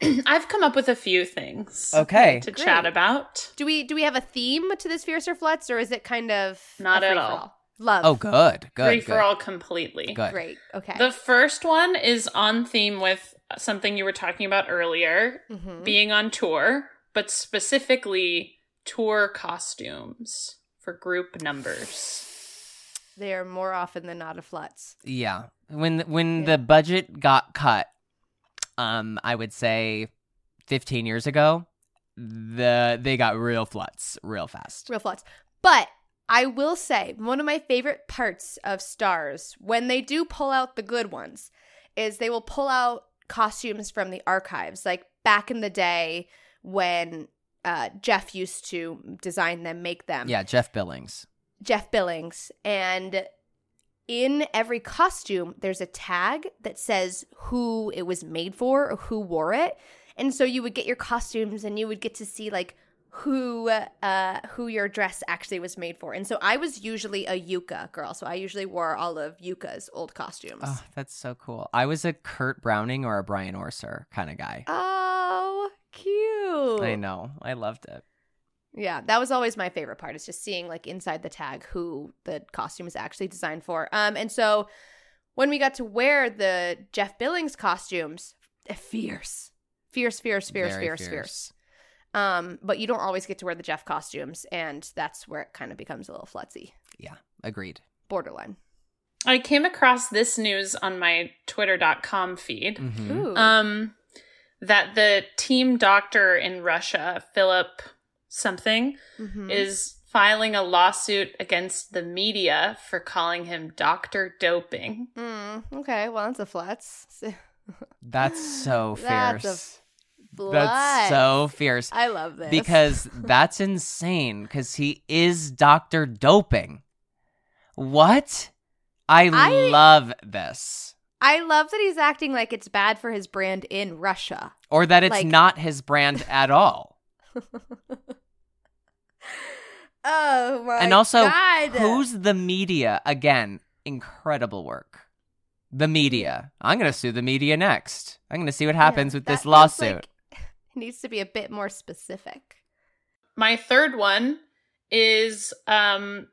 I've come up with a few things Okay. to Great. chat about. Do we do we have a theme to this Fierce or Flutz or is it kind of Not a at free-for-all? all. Love. Oh, good. Good. Free good. for all completely. Good. Great. Okay. The first one is on theme with something you were talking about earlier, Mhm. being on tour, but specifically tour costumes for group numbers. They are more often than not a flutz. Yeah. When when Yeah. the budget got cut, um, I would say 15 years ago, the they got real floods real fast. Real flutz. But I will say one of my favorite parts of Stars when they do pull out the good ones is they will pull out costumes from the archives, like back in the day when uh, Jef used to design them, make them. Yeah, Jef Billings. Jef Billings. And in every costume, there's a tag that says who it was made for or who wore it. And so you would get your costumes and you would get to see like who uh who your dress actually was made for. And so I was usually a Yuka girl. So I usually wore all of Yuka's old costumes. Oh, that's so cool. I was a Kurt Browning or a Brian Orser kind of guy. Oh, cute. I know. I loved it. Yeah, that was always my favorite part is just seeing like inside the tag who the costume is actually designed for. Um and so when we got to wear the Jef Billings costumes, fierce. Fierce, fierce, fierce, Very fierce, fierce. Um but you don't always get to wear the Jef costumes and that's where it kind of becomes a little flutzy. Yeah, agreed. Borderline. I came across this news on my twitter.com feed. Mhm. Ooh. Um that the team doctor in Russia, Philip something, Mhm. is filing a lawsuit against the media for calling him Dr. Doping. Mm, okay, well that's a flutz. That's so fierce. That's a flutz. That's so fierce. I love this. because that's insane because he is Dr. Doping. What? I, I- love this. I love that he's acting like it's bad for his brand in Russia. Or that it's Like- not his brand at all. Oh my and also, God. who's the media? Again, incredible work. The media. I'm going to sue the media next. I'm going to see what happens Yeah, with this lawsuit. like needs to be a bit more specific. My third one is um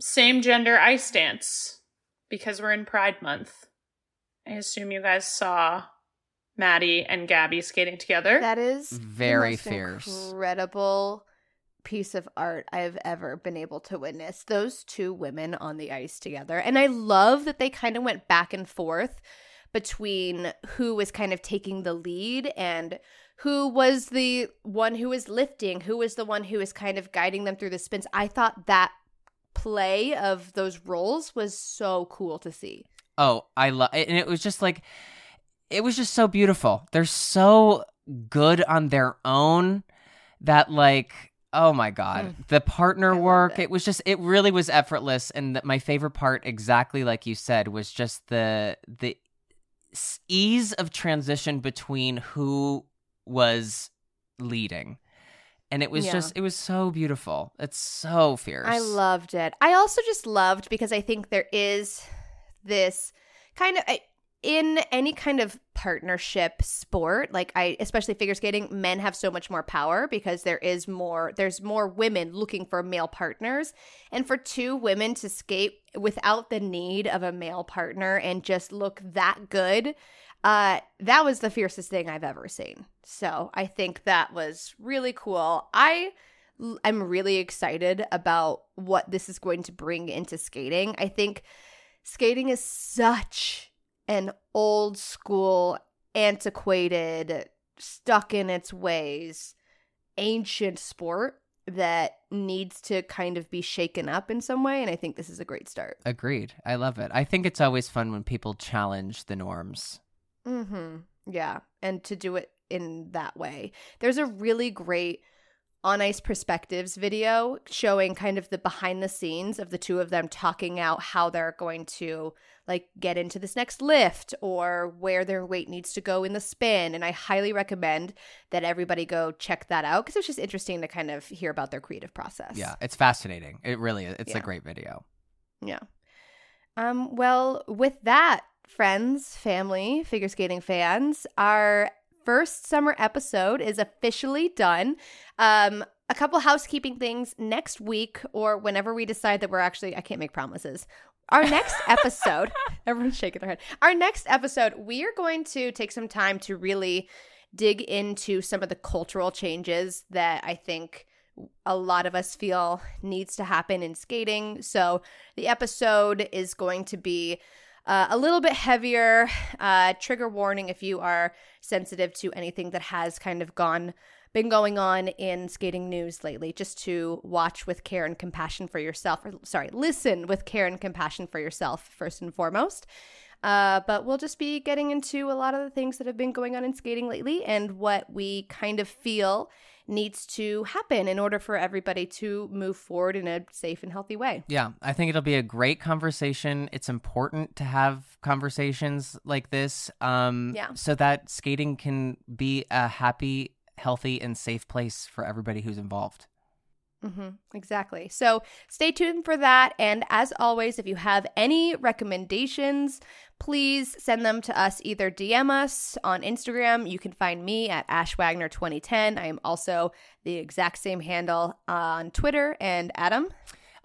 same gender ice dance because we're in Pride month. I assume you guys saw Maddie and Gabby skating together. That is the Very most fierce. incredible piece of art I've ever been able to witness. Those two women on the ice together, and I love that they kind of went back and forth between who was kind of taking the lead and who was the one who was lifting, who was the one who was kind of guiding them through the spins. I thought that play of those roles was so cool to see. Oh, I love it. and it was just like it was just so beautiful. They're so good on their own that like oh my god. Mm. The partner I work, it. it. was just it really was effortless and my favorite part exactly like you said was just the the ease of transition between who was leading. And it was Yeah. just it was so beautiful. It's so fierce. I loved it. I also just loved because I think there is this kind of in any kind of partnership sport, like I especially figure skating, men have so much more power because there is more there's more women looking for male partners. And for two women to skate without the need of a male partner and just look that good, uh that was the fiercest thing I've ever seen. So, I think that was really cool. I I'm really excited about what this is going to bring into skating. I think skating is such an old school, antiquated, stuck in its ways, ancient sport that needs to kind of be shaken up in some way. And I think this is a great start. Agreed. I love it. I think it's always fun when people challenge the norms. Mm-hmm. Yeah. And to do it in that way. There's a really great on ice perspectives video showing kind of the behind the scenes of the two of them talking out how they're going to like get into this next lift or where their weight needs to go in the spin and i highly recommend that everybody go check that out because it's just interesting to kind of hear about their creative process Yeah, it's fascinating. It really is. It's Yeah. a great video. Yeah. Um, well, with that, friends, family, figure skating fans, our first summer episode is officially done. Um, a couple housekeeping things next week or whenever we decide that we're actually, I can't make promises. Our next episode, everyone's shaking their head. Our next episode, we are going to take some time to really dig into some of the cultural changes that I think a lot of us feel needs to happen in skating. So the episode is going to be uh, a little bit heavier. Uh, trigger warning if you are sensitive to anything that has kind of gone been going on in skating news lately just to watch with care and compassion for yourself or sorry listen with care and compassion for yourself first and foremost uh, but we'll just be getting into a lot of the things that have been going on in skating lately and what we kind of feel needs to happen in order for everybody to move forward in a safe and healthy way. Yeah, I think it'll be a great conversation. It's important to have conversations like this um, Yeah. so that skating can be a happy, healthy, and safe place for everybody who's involved. Hmm exactly. So stay tuned for that. And as always, if you have any recommendations, please send them to us. Either DM us on Instagram. You can find me at AshWagner2010. I am also the exact same handle on Twitter. And Adam,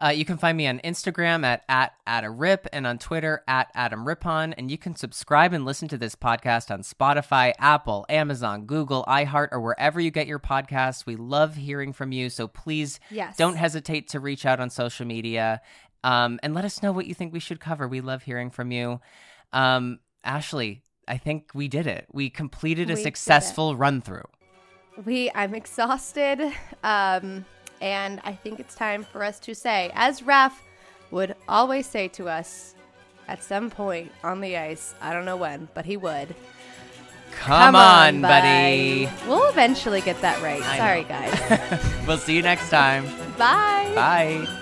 Uh, you can find me on Instagram at, at @AdamRip and on Twitter at AdamRippon. And you can subscribe and listen to this podcast on Spotify, Apple, Amazon, Google, iHeart, or wherever you get your podcasts. We love hearing from you. So please yes, don't hesitate to reach out on social media um, and let us know what you think we should cover. We love hearing from you. Um, Ashley, I think we did it. We completed a We successful run through. We I'm exhausted. Um and I think it's time for us to say, as Raph would always say to us at some point on the ice, I don't know when, but he would. Come, on, buddy. We'll eventually get that right. I Sorry, know. guys. we'll see you next time. Bye. Bye.